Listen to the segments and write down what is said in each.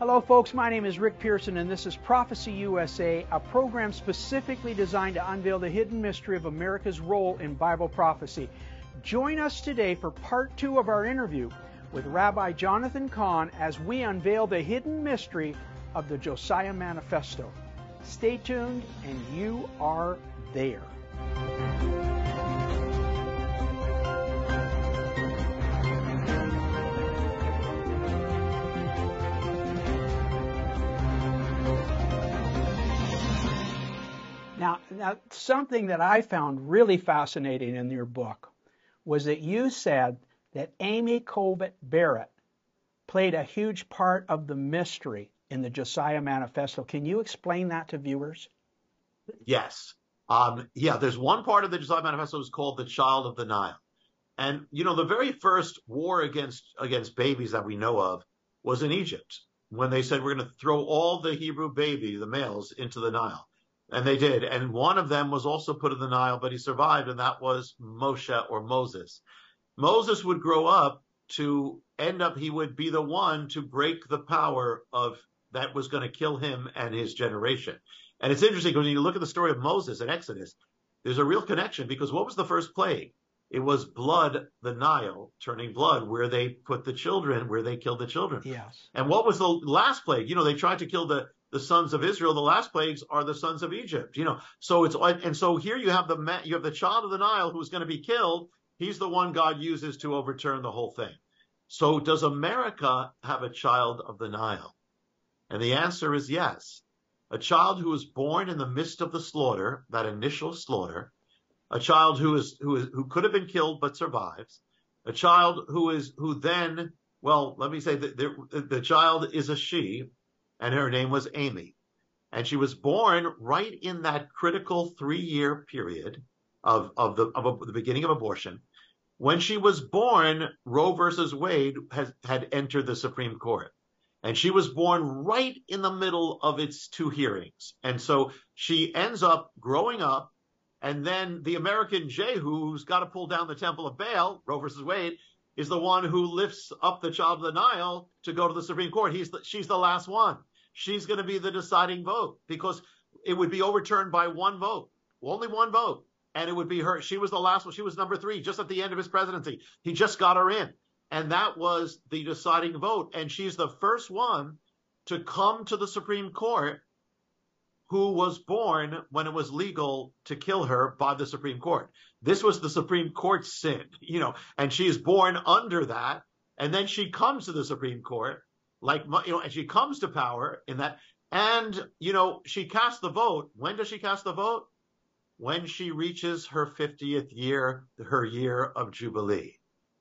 Hello, folks. My name is Rick Pearson, and this is Prophecy USA, a program specifically designed to unveil the hidden mystery of America's role in Bible prophecy. Join us today for part two of our interview with Rabbi Jonathan Cahn as we unveil the hidden mystery of the Josiah Manifesto. Stay tuned, and you are there. Now, now, something that I found really fascinating in your book was that you said that Amy Coney Barrett played a huge part of the mystery in the Josiah Manifesto. Can you explain that to viewers? Yes. Um, yeah, there's one part of the Josiah Manifesto is called the Child of the Nile. And, you know, the very first war against against babies that we know of was in Egypt when they said we're going to throw all the Hebrew baby, the males, into the Nile. And they did. And one of them was also put in the Nile, but he survived, and that was Moshe or Moses. Moses would grow up to end up, he would be the one to break the power of that was going to kill him and his generation. And it's interesting because when you look at the story of Moses in Exodus, there's a real connection because what was the first plague? It was blood, the Nile turning blood, where they put the children, where they killed the children. Yes. And what was the last plague? You know, they tried to kill the the sons of Israel. The last plagues are the sons of Egypt. You know, so it's and so here you have the you have the child of the Nile who's going to be killed. He's the one God uses to overturn the whole thing. So does America have a child of the Nile? And the answer is yes. A child who is born in the midst of the slaughter, that initial slaughter, a child who is who is who could have been killed but survives, a child who is who then well, let me say that the, the child is a she, and her name was Amy. And she was born right in that critical three year period of, of, the, of a, the beginning of abortion. When she was born, Roe versus Wade has, had entered the Supreme Court. And she was born right in the middle of its two hearings. And so she ends up growing up. And then the American Jehu, who's got to pull down the Temple of Baal, Roe versus Wade, is the one who lifts up the child of the Nile to go to the Supreme Court. He's the, she's the last one she's going to be the deciding vote because it would be overturned by one vote, only one vote. And it would be her. She was the last one. She was number three, just at the end of his presidency. He just got her in. And that was the deciding vote. And she's the first one to come to the Supreme Court who was born when it was legal to kill her by the Supreme Court. This was the Supreme Court's sin, you know, and she is born under that. And then she comes to the Supreme Court like you know, and she comes to power in that, and you know, she casts the vote. When does she cast the vote? When she reaches her 50th year, her year of jubilee.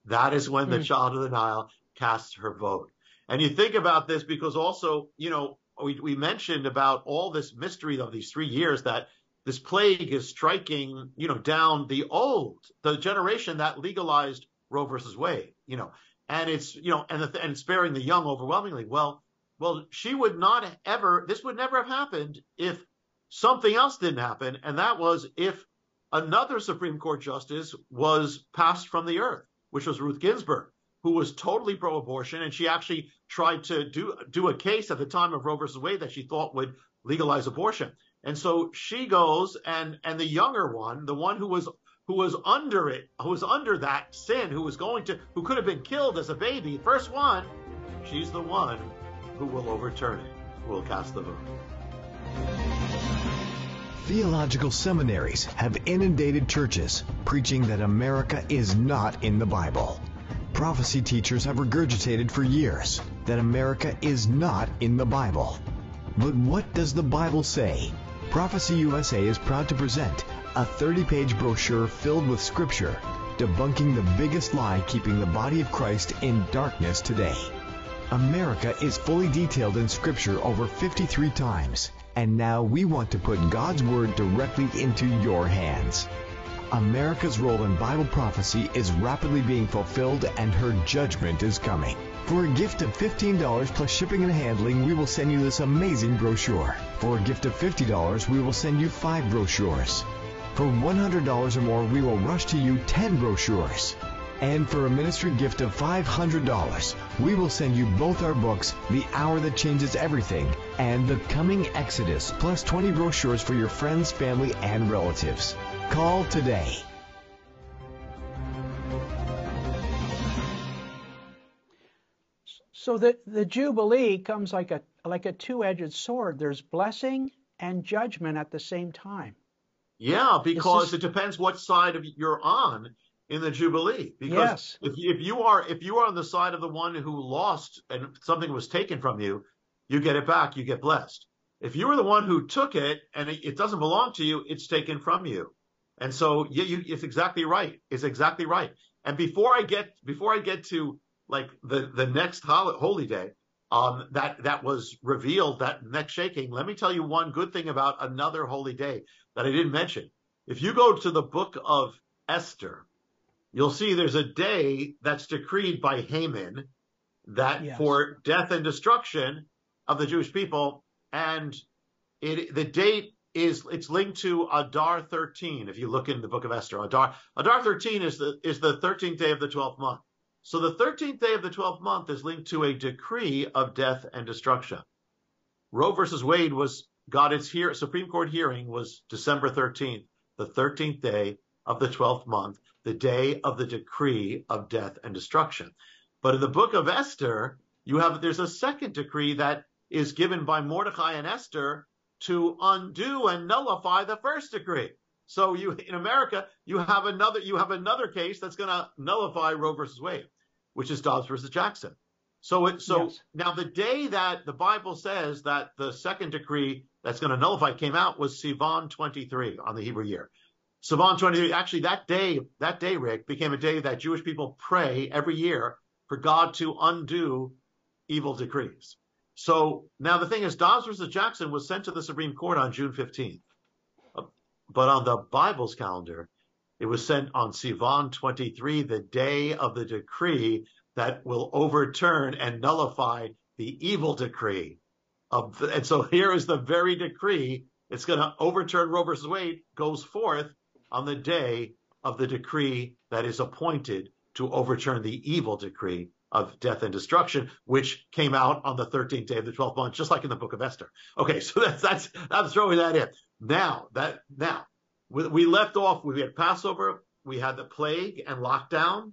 That is when the hmm. child of the Nile casts her vote. And you think about this because also, you know, we, we mentioned about all this mystery of these three years that this plague is striking, you know, down the old, the generation that legalized Roe versus Wade, you know, and it's you know and the, and sparing the young overwhelmingly. Well, well, she would not ever. This would never have happened if something else didn't happen, and that was if another Supreme Court justice was passed from the earth, which was Ruth Ginsburg, who was totally pro-abortion, and she actually tried to do do a case at the time of Roe versus Wade that she thought would legalize abortion. And so she goes, and and the younger one, the one who was who was under it, who was under that sin, who was going to, who could have been killed as a baby, first one, she's the one who will overturn it, who will cast the vote. Theological seminaries have inundated churches preaching that America is not in the Bible. Prophecy teachers have regurgitated for years that America is not in the Bible. But what does the Bible say? Prophecy USA is proud to present a 30 page brochure filled with scripture debunking the biggest lie keeping the body of Christ in darkness today. America is fully detailed in scripture over 53 times, and now we want to put God's word directly into your hands. America's role in Bible prophecy is rapidly being fulfilled and her judgment is coming. For a gift of $15 plus shipping and handling, we will send you this amazing brochure. For a gift of $50, we will send you five brochures. For $100 or more, we will rush to you 10 brochures. And for a ministry gift of $500, we will send you both our books, The Hour That Changes Everything and The Coming Exodus, plus 20 brochures for your friends, family, and relatives. Call today. So the, the Jubilee comes like a like a two-edged sword. There's blessing and judgment at the same time. Yeah, because it depends what side of you're on in the Jubilee. Because yes. if, if you are if you are on the side of the one who lost and something was taken from you, you get it back, you get blessed. If you were the one who took it and it, it doesn't belong to you, it's taken from you. And so yeah, you, it's exactly right. It's exactly right. And before I get before I get to like the the next holy day um, that that was revealed that next shaking. Let me tell you one good thing about another holy day that I didn't mention. If you go to the book of Esther, you'll see there's a day that's decreed by Haman that yes. for death and destruction of the Jewish people, and it the date is it's linked to Adar 13. If you look in the book of Esther, Adar Adar 13 is the is the 13th day of the 12th month. So the 13th day of the 12th month is linked to a decree of death and destruction. Roe versus Wade was got its hear, Supreme Court hearing was December 13th, the 13th day of the 12th month, the day of the decree of death and destruction. But in the book of Esther, you have there's a second decree that is given by Mordecai and Esther to undo and nullify the first decree. So you in America, you have another you have another case that's going to nullify Roe versus Wade, which is Dobbs versus Jackson. So it so yes. now the day that the Bible says that the second decree that's going to nullify came out was Sivan 23 on the Hebrew year. Sivan 23 actually that day that day Rick became a day that Jewish people pray every year for God to undo evil decrees. So now the thing is Dobbs versus Jackson was sent to the Supreme Court on June 15th. But on the Bible's calendar, it was sent on Sivan 23, the day of the decree that will overturn and nullify the evil decree. Of the, and so here is the very decree. It's going to overturn Roe versus Wade, goes forth on the day of the decree that is appointed to overturn the evil decree of death and destruction, which came out on the 13th day of the 12th month, just like in the book of Esther. Okay, so that's that's I'm throwing that in. Now that now we left off. We had Passover, we had the plague and lockdown,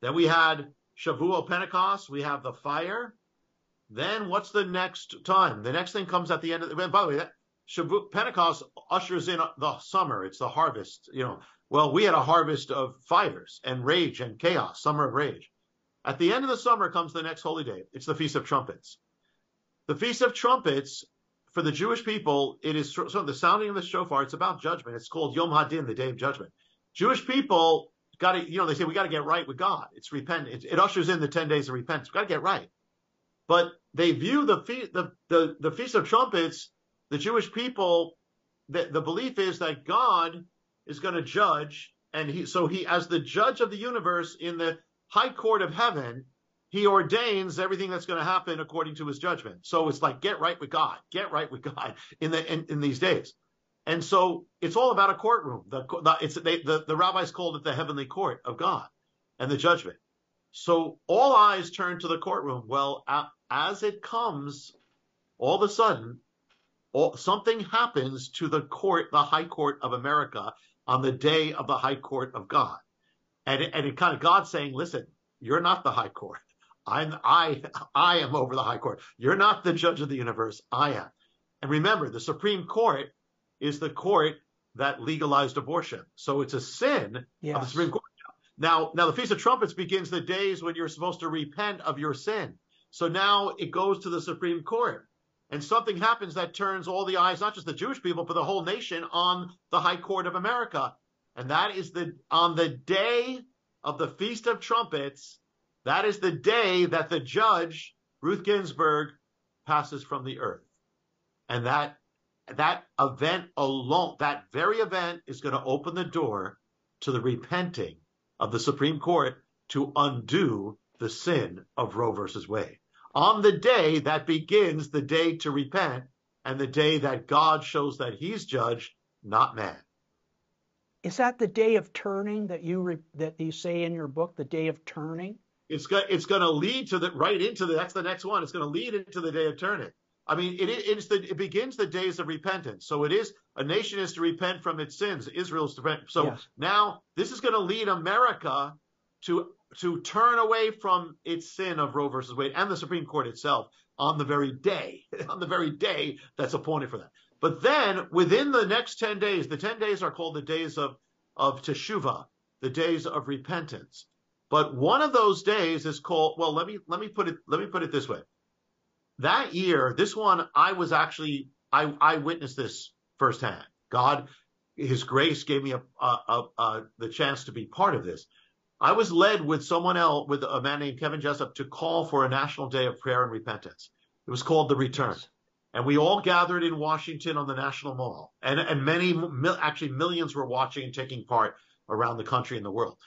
then we had Shavuot Pentecost, we have the fire. Then what's the next time? The next thing comes at the end of the. By the way, that Shavuot Pentecost ushers in the summer. It's the harvest. You know, well, we had a harvest of fires and rage and chaos, summer of rage. At the end of the summer comes the next holy day. It's the Feast of Trumpets. The Feast of Trumpets for the Jewish people, it is so the sounding of the shofar. It's about judgment. It's called Yom Hadin, the Day of Judgment. Jewish people got to, you know, they say we got to get right with God. It's repent. It, it, ushers in the ten days of repentance. We got to get right. But they view the, fe- the the the feast of trumpets. The Jewish people, the, the belief is that God is going to judge, and he so he as the judge of the universe in the high court of heaven he ordains everything that's going to happen according to his judgment. So it's like get right with God, get right with God in the in, in these days. And so it's all about a courtroom. The, the it's they, the, the rabbis called it the heavenly court of God and the judgment. So all eyes turn to the courtroom. Well, as it comes, all of a sudden, all, something happens to the court, the High Court of America, on the day of the High Court of God, and it, and it kind of God saying, "Listen, you're not the High Court. I'm I I am over the high court. You're not the judge of the universe. I am. And remember, the Supreme Court is the court that legalized abortion. So it's a sin yes. of the Supreme Court. Now, now the Feast of Trumpets begins the days when you're supposed to repent of your sin. So now it goes to the Supreme Court. And something happens that turns all the eyes, not just the Jewish people, but the whole nation on the High Court of America. And that is the on the day of the Feast of Trumpets, that is the day that the judge, Ruth Ginsburg, passes from the earth. And that that event alone, that very event is going to open the door to the repenting of the Supreme Court to undo the sin of Roe versus Wade. On the day that begins the day to repent and the day that God shows that he's judge, not man. Is that the day of turning that you re, that you say in your book, the day of turning? It's got it's going to lead to the right into the that's the next one. It's going to lead into the day of turning. I mean, it, it's the it begins the days of repentance. So it is a nation is to repent from its sins. Israel's to repent. So yes. now this is going to lead America to to turn away from its sin of Roe versus Wade and the Supreme Court itself on the very day, on the very day that's appointed for that. But then within the next 10 days, the 10 days are called the days of, of Teshuvah, the days of repentance. But one of those days is called, well, let me, let me put it, let me put it this way. That year, this one, I was actually, I, I witnessed this firsthand. God, his grace gave me a, a, a, a the chance to be part of this. I was led with someone else, with a man named Kevin Jessup, to call for a national day of prayer and repentance. It was called the Return. And we all gathered in Washington on the National Mall. And, and many, actually millions were watching and taking part around the country and the world.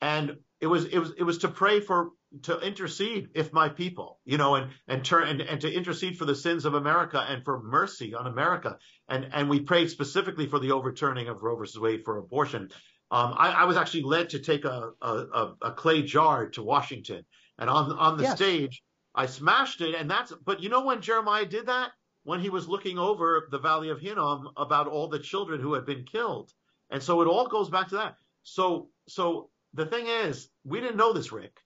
And it was, it was, it was to pray for, to intercede if my people, you know, and, and turn, and, and to intercede for the sins of America and for mercy on America. And, and we prayed specifically for the overturning of Roe versus Wade for abortion. Um, I, I, was actually led to take a, a, a, clay jar to Washington, and on on the yes. stage, I smashed it. And that's. But you know when Jeremiah did that? When he was looking over the Valley of Hinnom about all the children who had been killed, and so it all goes back to that. So so the thing is, we didn't know this, Rick,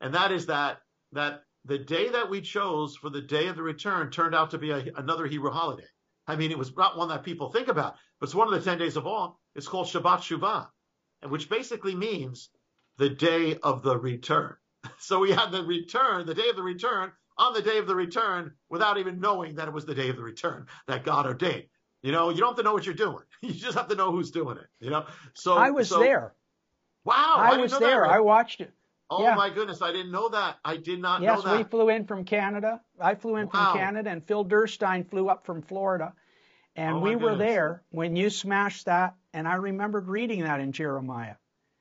and that is that that the day that we chose for the day of the return turned out to be a, another Hebrew holiday. I mean, it was not one that people think about, but it's one of the ten days of all. It's called Shabbat Shuvah which basically means the day of the return. So we had the return, the day of the return, on the day of the return, without even knowing that it was the day of the return that God ordained. You know, you don't have to know what you're doing. You just have to know who's doing it. You know. So I was so, there. Wow, I, I was there. That. I watched it. Oh yeah. my goodness, I didn't know that. I did not yes, know that. Yes, we flew in from Canada. I flew in wow. from Canada, and Phil Durstein flew up from Florida. And oh we were there when you smashed that, and I remembered reading that in Jeremiah.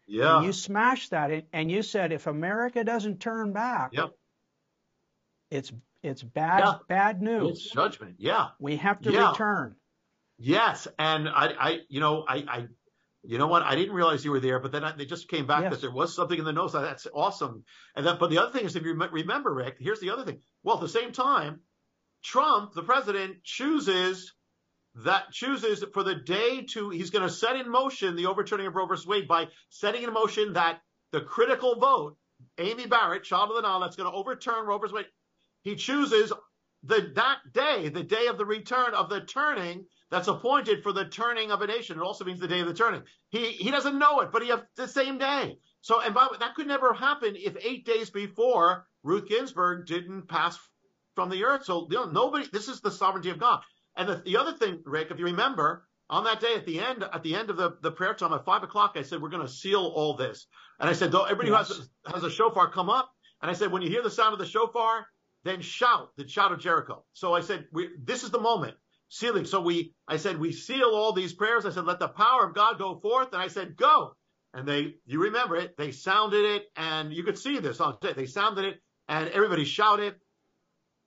Yeah. And you smashed that, and you said if America doesn't turn back, yep. it's it's bad yeah. bad news. It's judgment. Yeah. We have to yeah. return. Yes, and I, I, you know, I, I, you know what? I didn't realize you were there, but then I, they just came back yes. that there was something in the notes. That's awesome. And then, but the other thing is, if you remember, Rick, here's the other thing. Well, at the same time, Trump, the president, chooses that chooses for the day to, he's going to set in motion the overturning of Roe versus Wade by setting in motion that the critical vote, Amy Barrett, child of the Nile, that's going to overturn Roe versus Wade. He chooses the that day, the day of the return of the turning that's appointed for the turning of a nation. It also means the day of the turning. He he doesn't know it, but he has the same day. So and by the way, that could never happen if eight days before Ruth Ginsburg didn't pass from the earth. So you know, nobody. This is the sovereignty of God. And the, the other thing, Rick, if you remember, on that day at the end at the end of the, the prayer time at five o'clock, I said we're going to seal all this. And I said, everybody yes. who has a, has a shofar come up. And I said, when you hear the sound of the shofar, then shout the shout of Jericho. So I said, we, this is the moment sealing. So we, I said, we seal all these prayers. I said, let the power of God go forth. And I said, go. And they, you remember it, they sounded it and you could see this on They sounded it and everybody shouted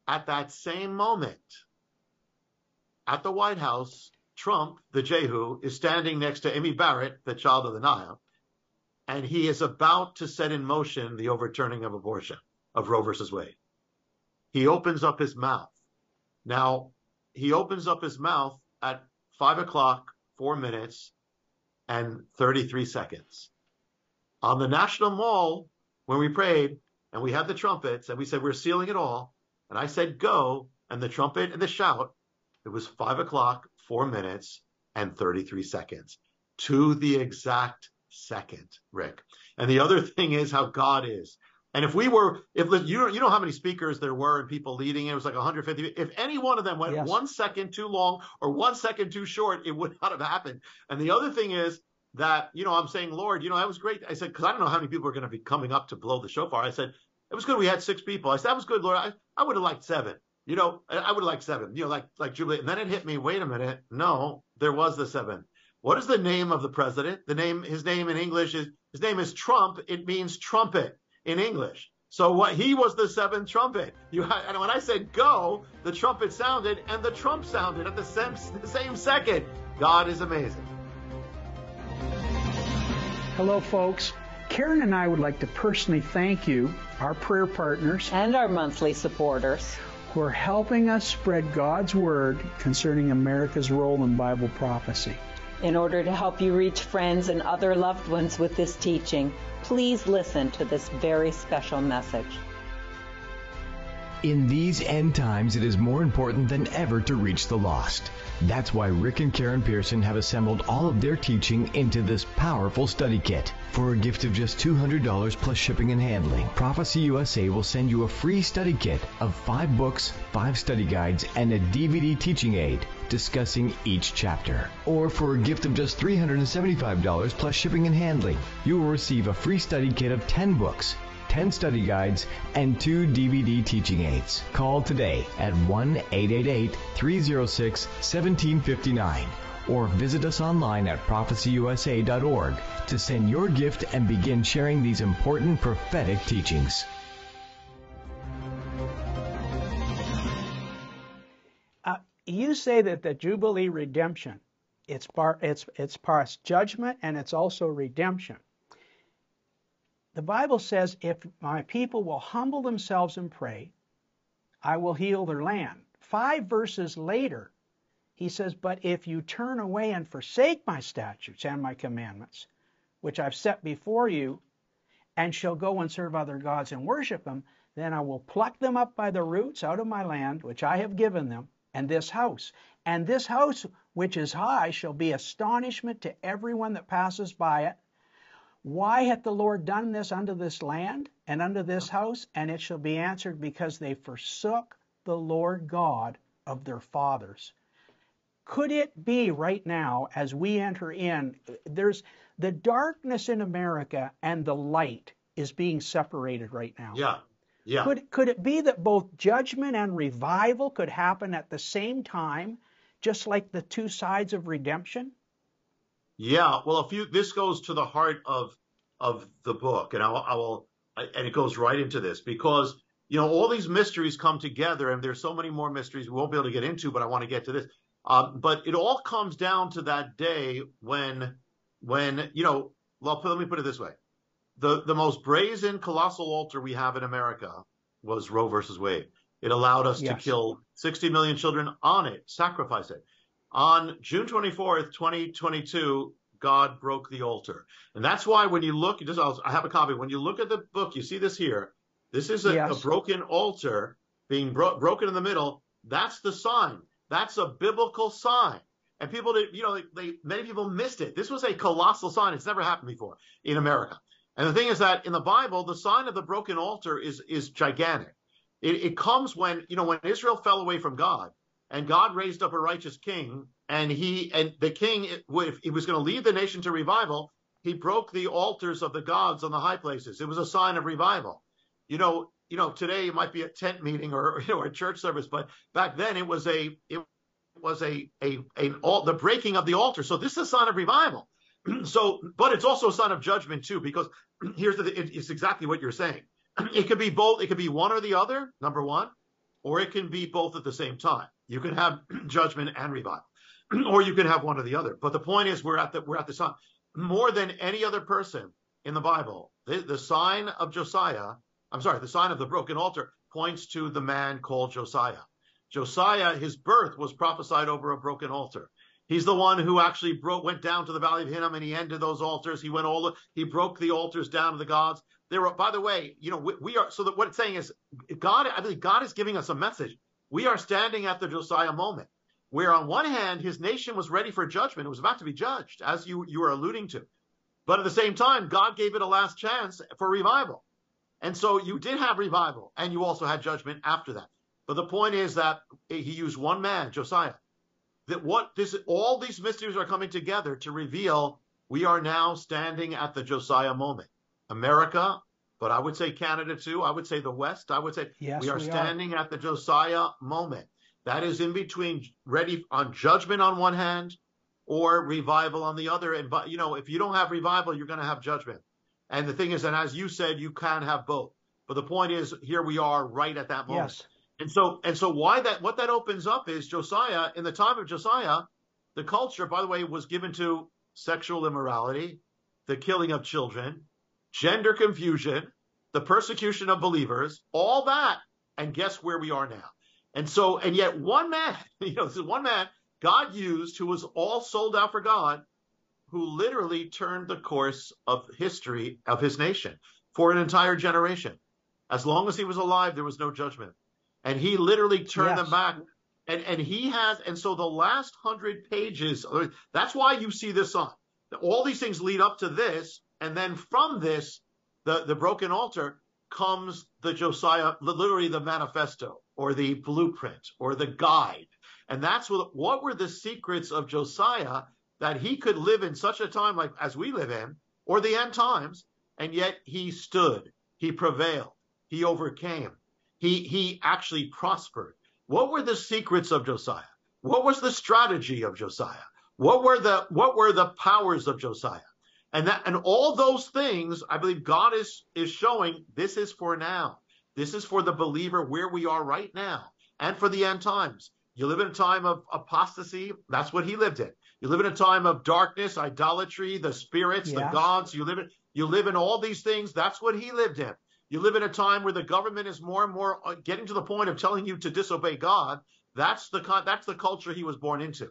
at that same moment at the White House, Trump, the Jehu, is standing next to Amy Barrett, the child of the Nile, and he is about to set in motion the overturning of abortion, of Roe versus Wade. He opens up his mouth. Now, he opens up his mouth at five o'clock, four minutes, and 33 seconds. On the National Mall, when we prayed and we had the trumpets and we said, we're sealing it all, and I said, go, and the trumpet and the shout, it was five o'clock, four minutes, and 33 seconds to the exact second, Rick. And the other thing is how God is. And if we were, if you you know how many speakers there were and people leading, it was like 150. If any one of them went yes. one second too long or one second too short, it would not have happened. And the other thing is that you know I'm saying, Lord, you know that was great. I said because I don't know how many people are going to be coming up to blow the shofar. I said it was good. We had six people. I said that was good, Lord. I, I would have liked seven. You know, I would have liked seven, you know, like like Jubilee. And then it hit me, wait a minute. No, there was the seven. What is the name of the president? The name, his name in English is, his name is Trump. It means trumpet in English. So what he was the seventh trumpet. You and when I said go, the trumpet sounded and the trump sounded at the same, the same second. God is amazing. Hello, folks. Karen and I would like to personally thank you, our prayer partners, and our monthly supporters who are helping us spread God's Word concerning America's role in Bible prophecy. In order to help you reach friends and other loved ones with this teaching, please listen to this very special message. In these end times, it is more important than ever to reach the lost. That's why Rick and Karen Pearson have assembled all of their teaching into this powerful study kit. For a gift of just $200 plus shipping and handling, Prophecy USA will send you a free study kit of five books, five study guides, and a DVD teaching aid discussing each chapter. Or for a gift of just $375 plus shipping and handling, you will receive a free study kit of 10 books 10 study guides, and two DVD teaching aids. Call today at 1 888 306 1759 or visit us online at prophecyusa.org to send your gift and begin sharing these important prophetic teachings. Uh, you say that the Jubilee redemption, it's part, it's, it's part judgment and it's also redemption the Bible says, if my people will humble themselves and pray, I will heal their land. Five verses later, he says, But if you turn away and forsake my statutes and my commandments, which I've set before you, and shall go and serve other gods and worship them, then I will pluck them up by the roots out of my land, which I have given them, and this house. And this house, which is high, shall be astonishment to everyone that passes by it, why hath the Lord done this unto this land and unto this house? And it shall be answered, because they forsook the Lord God of their fathers. Could it be right now, as we enter in, there's the darkness in America and the light is being separated right now? Yeah. Yeah. Could, could it be that both judgment and revival could happen at the same time, just like the two sides of redemption? Yeah, well, if you this goes to the heart of of the book, and I will, I will and it goes right into this because you know all these mysteries come together, and there's so many more mysteries we won't be able to get into, but I want to get to this. Um, but it all comes down to that day when when you know, well, let me put it this way: the the most brazen, colossal altar we have in America was Roe versus Wade. It allowed us yes. to kill 60 million children on it, sacrifice it. On June 24th, 2022, God broke the altar. And that's why when you look, just I'll, I have a copy. When you look at the book, you see this here. This is a, yes. a broken altar being bro- broken in the middle. That's the sign. That's a biblical sign. And people, did, you know, they, many people missed it. This was a colossal sign. It's never happened before in America. And the thing is that in the Bible, the sign of the broken altar is is gigantic. It, it comes when you know when Israel fell away from God, and God raised up a righteous king, and he and the king, if he was going to lead the nation to revival, he broke the altars of the gods on the high places. It was a sign of revival. You know, you know, today it might be a tent meeting or you know a church service, but back then it was a it was a a an all the breaking of the altar. So this is a sign of revival. so, but it's also a sign of judgment too, because here's the it's exactly what you're saying. It could be both. It could be one or the other. Number one, or it can be both at the same time. You can have judgment and revival, or you can have one or the other. But the point is, we're at the we're at the sign more than any other person in the Bible. The, the sign of Josiah, I'm sorry, the sign of the broken altar points to the man called Josiah. Josiah, his birth was prophesied over a broken altar. He's the one who actually broke, went down to the valley of Hinnom and he ended those altars. He went all, the, he broke the altars down to the gods. There were, by the way, you know, we, we are, so that what it's saying is God, I believe God is giving us a message. We are standing at the Josiah moment where on one hand, his nation was ready for judgment. It was about to be judged, as you, you are alluding to. But at the same time, God gave it a last chance for revival. And so you did have revival and you also had judgment after that. But the point is that he used one man, Josiah. That what this, all these mysteries are coming together to reveal we are now standing at the Josiah moment. America, but I would say Canada too. I would say the West. I would say yes, we are we standing are. at the Josiah moment. That is in between ready on judgment on one hand or revival on the other. And but you know, if you don't have revival, you're going to have judgment. And the thing is, and as you said, you can have both. But the point is, here we are right at that moment. Yes. And so, and so, why that? What that opens up is Josiah. In the time of Josiah, the culture, by the way, was given to sexual immorality, the killing of children, gender confusion, the persecution of believers, all that. And guess where we are now? And so, and yet one man, you know, this is one man God used who was all sold out for God, who literally turned the course of history of his nation for an entire generation. As long as he was alive, there was no judgment. And he literally turned yes. them back. And, and he has, and so the last hundred pages, that's why you see this on. All these things lead up to this. And then from this, the, the broken altar comes the Josiah, literally the manifesto or the blueprint or the guide. And that's what, what were the secrets of Josiah that he could live in such a time like as we live in or the end times. And yet he stood, he prevailed, he overcame, he, he actually prospered. What were the secrets of Josiah? What was the strategy of Josiah? What were the, what were the powers of Josiah? And that, and all those things, I believe God is, is showing this is for now. This is for the believer where we are right now and for the end times. You live in a time of apostasy. That's what he lived in. You live in a time of darkness, idolatry, the spirits, the gods. You live in, you live in all these things. That's what he lived in. You live in a time where the government is more and more uh, getting to the point of telling you to disobey God. That's the that's the culture he was born into.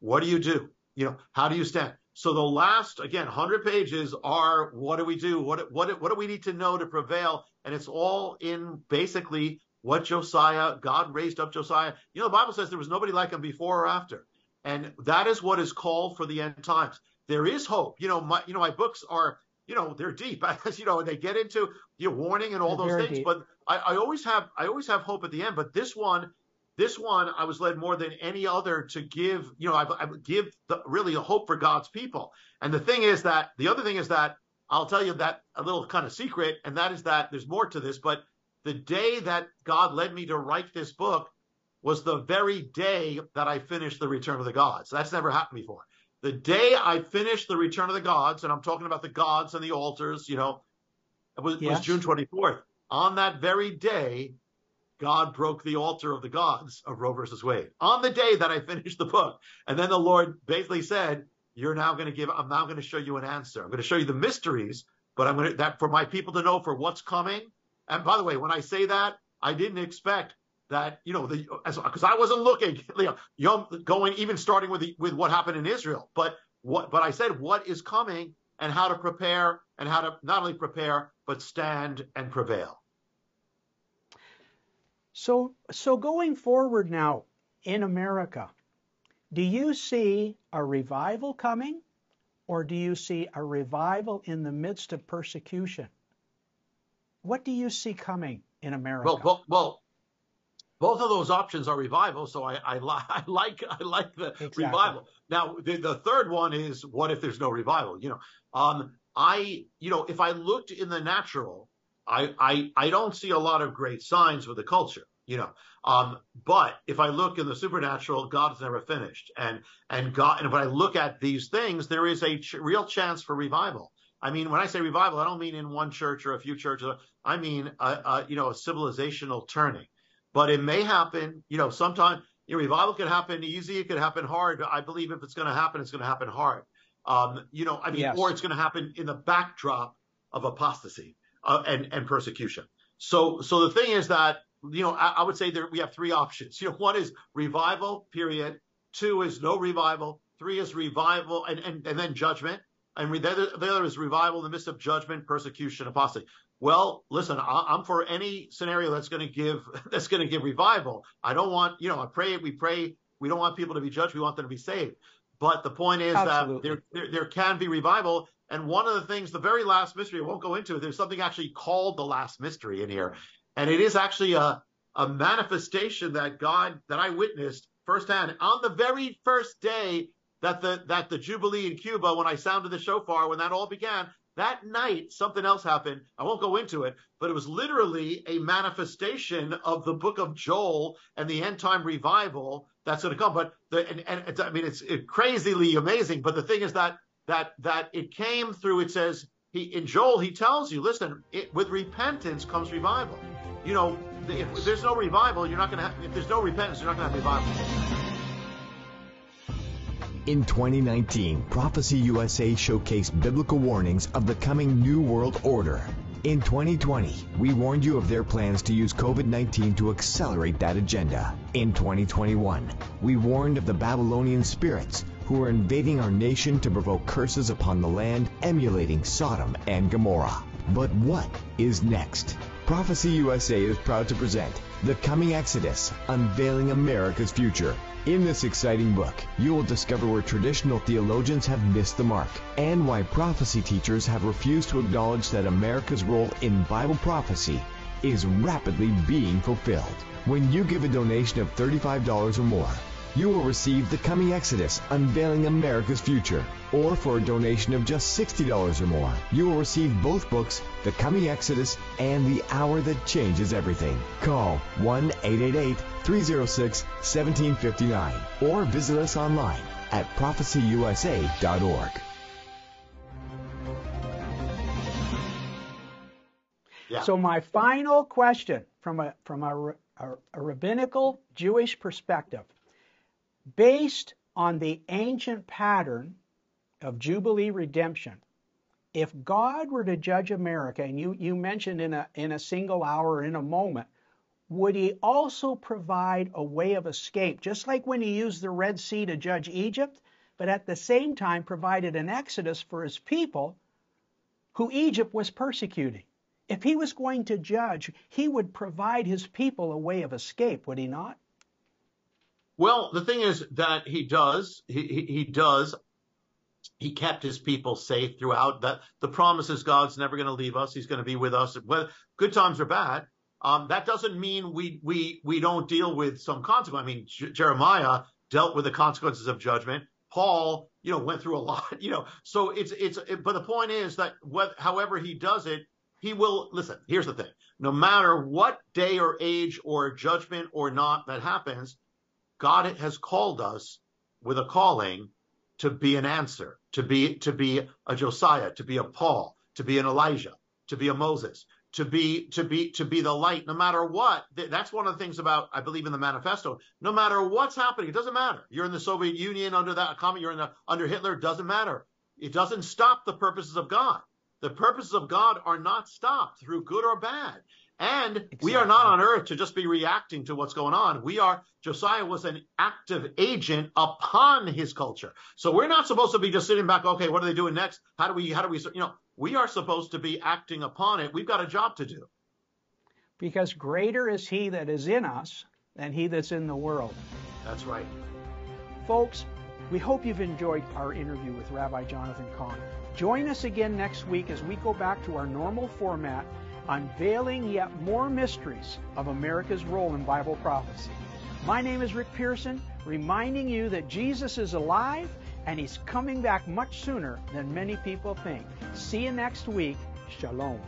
What do you do? You know, how do you stand? So the last, again, 100 pages are what do we do? What, what, what do we need to know to prevail? And it's all in basically what Josiah, God raised up Josiah. You know, the Bible says there was nobody like him before or after. And that is what is called for the end times. There is hope. You know, my, you know, my books are, you know, they're deep. you know, they get into your warning and all they're those things. Deep. But I, I always have, I always have hope at the end. But this one, this one, I was led more than any other to give, you know, I, I give the, really a hope for God's people. And the thing is that the other thing is that I'll tell you that a little kind of secret, and that is that there's more to this. But the day that God led me to write this book was the very day that I finished the Return of the Gods. That's never happened before. The day I finished the Return of the Gods, and I'm talking about the gods and the altars, you know, it was, yes. was June 24th. On that very day, God broke the altar of the gods of Roe versus Wade on the day that I finished the book. And then the Lord basically said, You're now going to give, I'm now going to show you an answer. I'm going to show you the mysteries, but I'm going to, that for my people to know for what's coming. And by the way, when I say that, I didn't expect that, you know, the, because I wasn't looking, you know, going, even starting with the, with what happened in Israel, but what, but I said what is coming and how to prepare and how to not only prepare, but stand and prevail. So, so going forward now in America, do you see a revival coming or do you see a revival in the midst of persecution? What do you see coming in America? Well, well, well both of those options are revival, so I, I, li- I like I like the exactly. revival. Now, the, the third one is what if there's no revival? You know, um, I you know if I looked in the natural, I, I, I don't see a lot of great signs with the culture, you know. Um, but if I look in the supernatural, God's never finished, and and God, and if I look at these things, there is a ch- real chance for revival. I mean, when I say revival, I don't mean in one church or a few churches. I mean, a, a, you know, a civilizational turning. But it may happen, you know, sometime. You know, revival could happen easy, it could happen hard. I believe if it's going to happen, it's going to happen hard. Um, you know, I mean, yes. or it's going to happen in the backdrop of apostasy uh, and and persecution. So so the thing is that you know I, I would say there we have three options. You know, one is revival, period. Two is no revival. Three is revival and and, and then judgment. And the other, the other is revival in the midst of judgment, persecution, apostasy. Well, listen, I, am for any scenario that's going to give that's going to give revival. I don't want, you know, I pray, we pray, we don't want people to be judged. We want them to be saved. But the point is Absolutely. that there, there, there can be revival and one of the things, the very last mystery, I won't go into it. There's something actually called the last mystery in here. And it is actually a, a manifestation that God, that I witnessed firsthand on the very first day that the, that the Jubilee in Cuba, when I sounded the shofar, when that all began, that night, something else happened. I won't go into it, but it was literally a manifestation of the book of Joel and the end time revival that's going to come. But the, and, and I mean, it's crazily amazing. But the thing is that that that it came through. It says he in Joel he tells you, listen, it, with repentance comes revival. You know, if, if there's no revival, you're not going to. Have, if there's no repentance, you're not going to have revival. In 2019, Prophecy USA showcased biblical warnings of the coming New World Order. In 2020, we warned you of their plans to use COVID 19 to accelerate that agenda. In 2021, we warned of the Babylonian spirits who are invading our nation to provoke curses upon the land, emulating Sodom and Gomorrah. But what is next? Prophecy USA is proud to present The Coming Exodus, Unveiling America's Future. In this exciting book, you will discover where traditional theologians have missed the mark and why prophecy teachers have refused to acknowledge that America's role in Bible prophecy is rapidly being fulfilled. When you give a donation of $35 or more, you will receive The Coming Exodus, Unveiling America's Future. Or for a donation of just $60 or more, you will receive both books, The Coming Exodus and The Hour That Changes Everything. Call 1-888-306-1759 or visit us online at prophecyusa.org. Yeah. So my final question from a from a, a, a rabbinical Jewish perspective based on the ancient pattern of Jubilee redemption, if God were to judge America, and you, you mentioned in a, in a single hour, in a moment, would he also provide a way of escape, just like when he used the Red Sea to judge Egypt, but at the same time provided an exodus for his people who Egypt was persecuting? If he was going to judge, he would provide his people a way of escape, would he not? Well, the thing is that he does. He, he, he does. He kept his people safe throughout. That the promise is God's never going to leave us. He's going to be with us, whether good times or bad. Um, that doesn't mean we we we don't deal with some consequence. I mean, J- Jeremiah dealt with the consequences of judgment. Paul, you know, went through a lot. You know, so it's it's. It, but the point is that what, however he does it, he will listen. Here's the thing: no matter what day or age or judgment or not that happens, God has called us with a calling to be an answer, to be to be a Josiah, to be a Paul, to be an Elijah, to be a Moses, to be to be to be the light no matter what. That's one of the things about i believe in the manifesto. No matter what's happening it doesn't matter. You're in the soviet union under that comment you're in the under hitler it doesn't matter. It doesn't stop the purposes of god. The purposes of god are not stopped through good or bad and exactly. we are not on earth to just be reacting to what's going on. We are, Josiah was an active agent upon his culture. So we're not supposed to be just sitting back, okay, what are they doing next? How do we, how do we, you know, we are supposed to be acting upon it. We've got a job to do. Because greater is he that is in us than he that's in the world. That's right. Folks, we hope you've enjoyed our interview with Rabbi Jonathan Cahn. Join us again next week as we go back to our normal format unveiling yet more mysteries of America's role in Bible prophecy. My name is Rick Pearson, reminding you that Jesus is alive and he's coming back much sooner than many people think. See you next week. Shalom.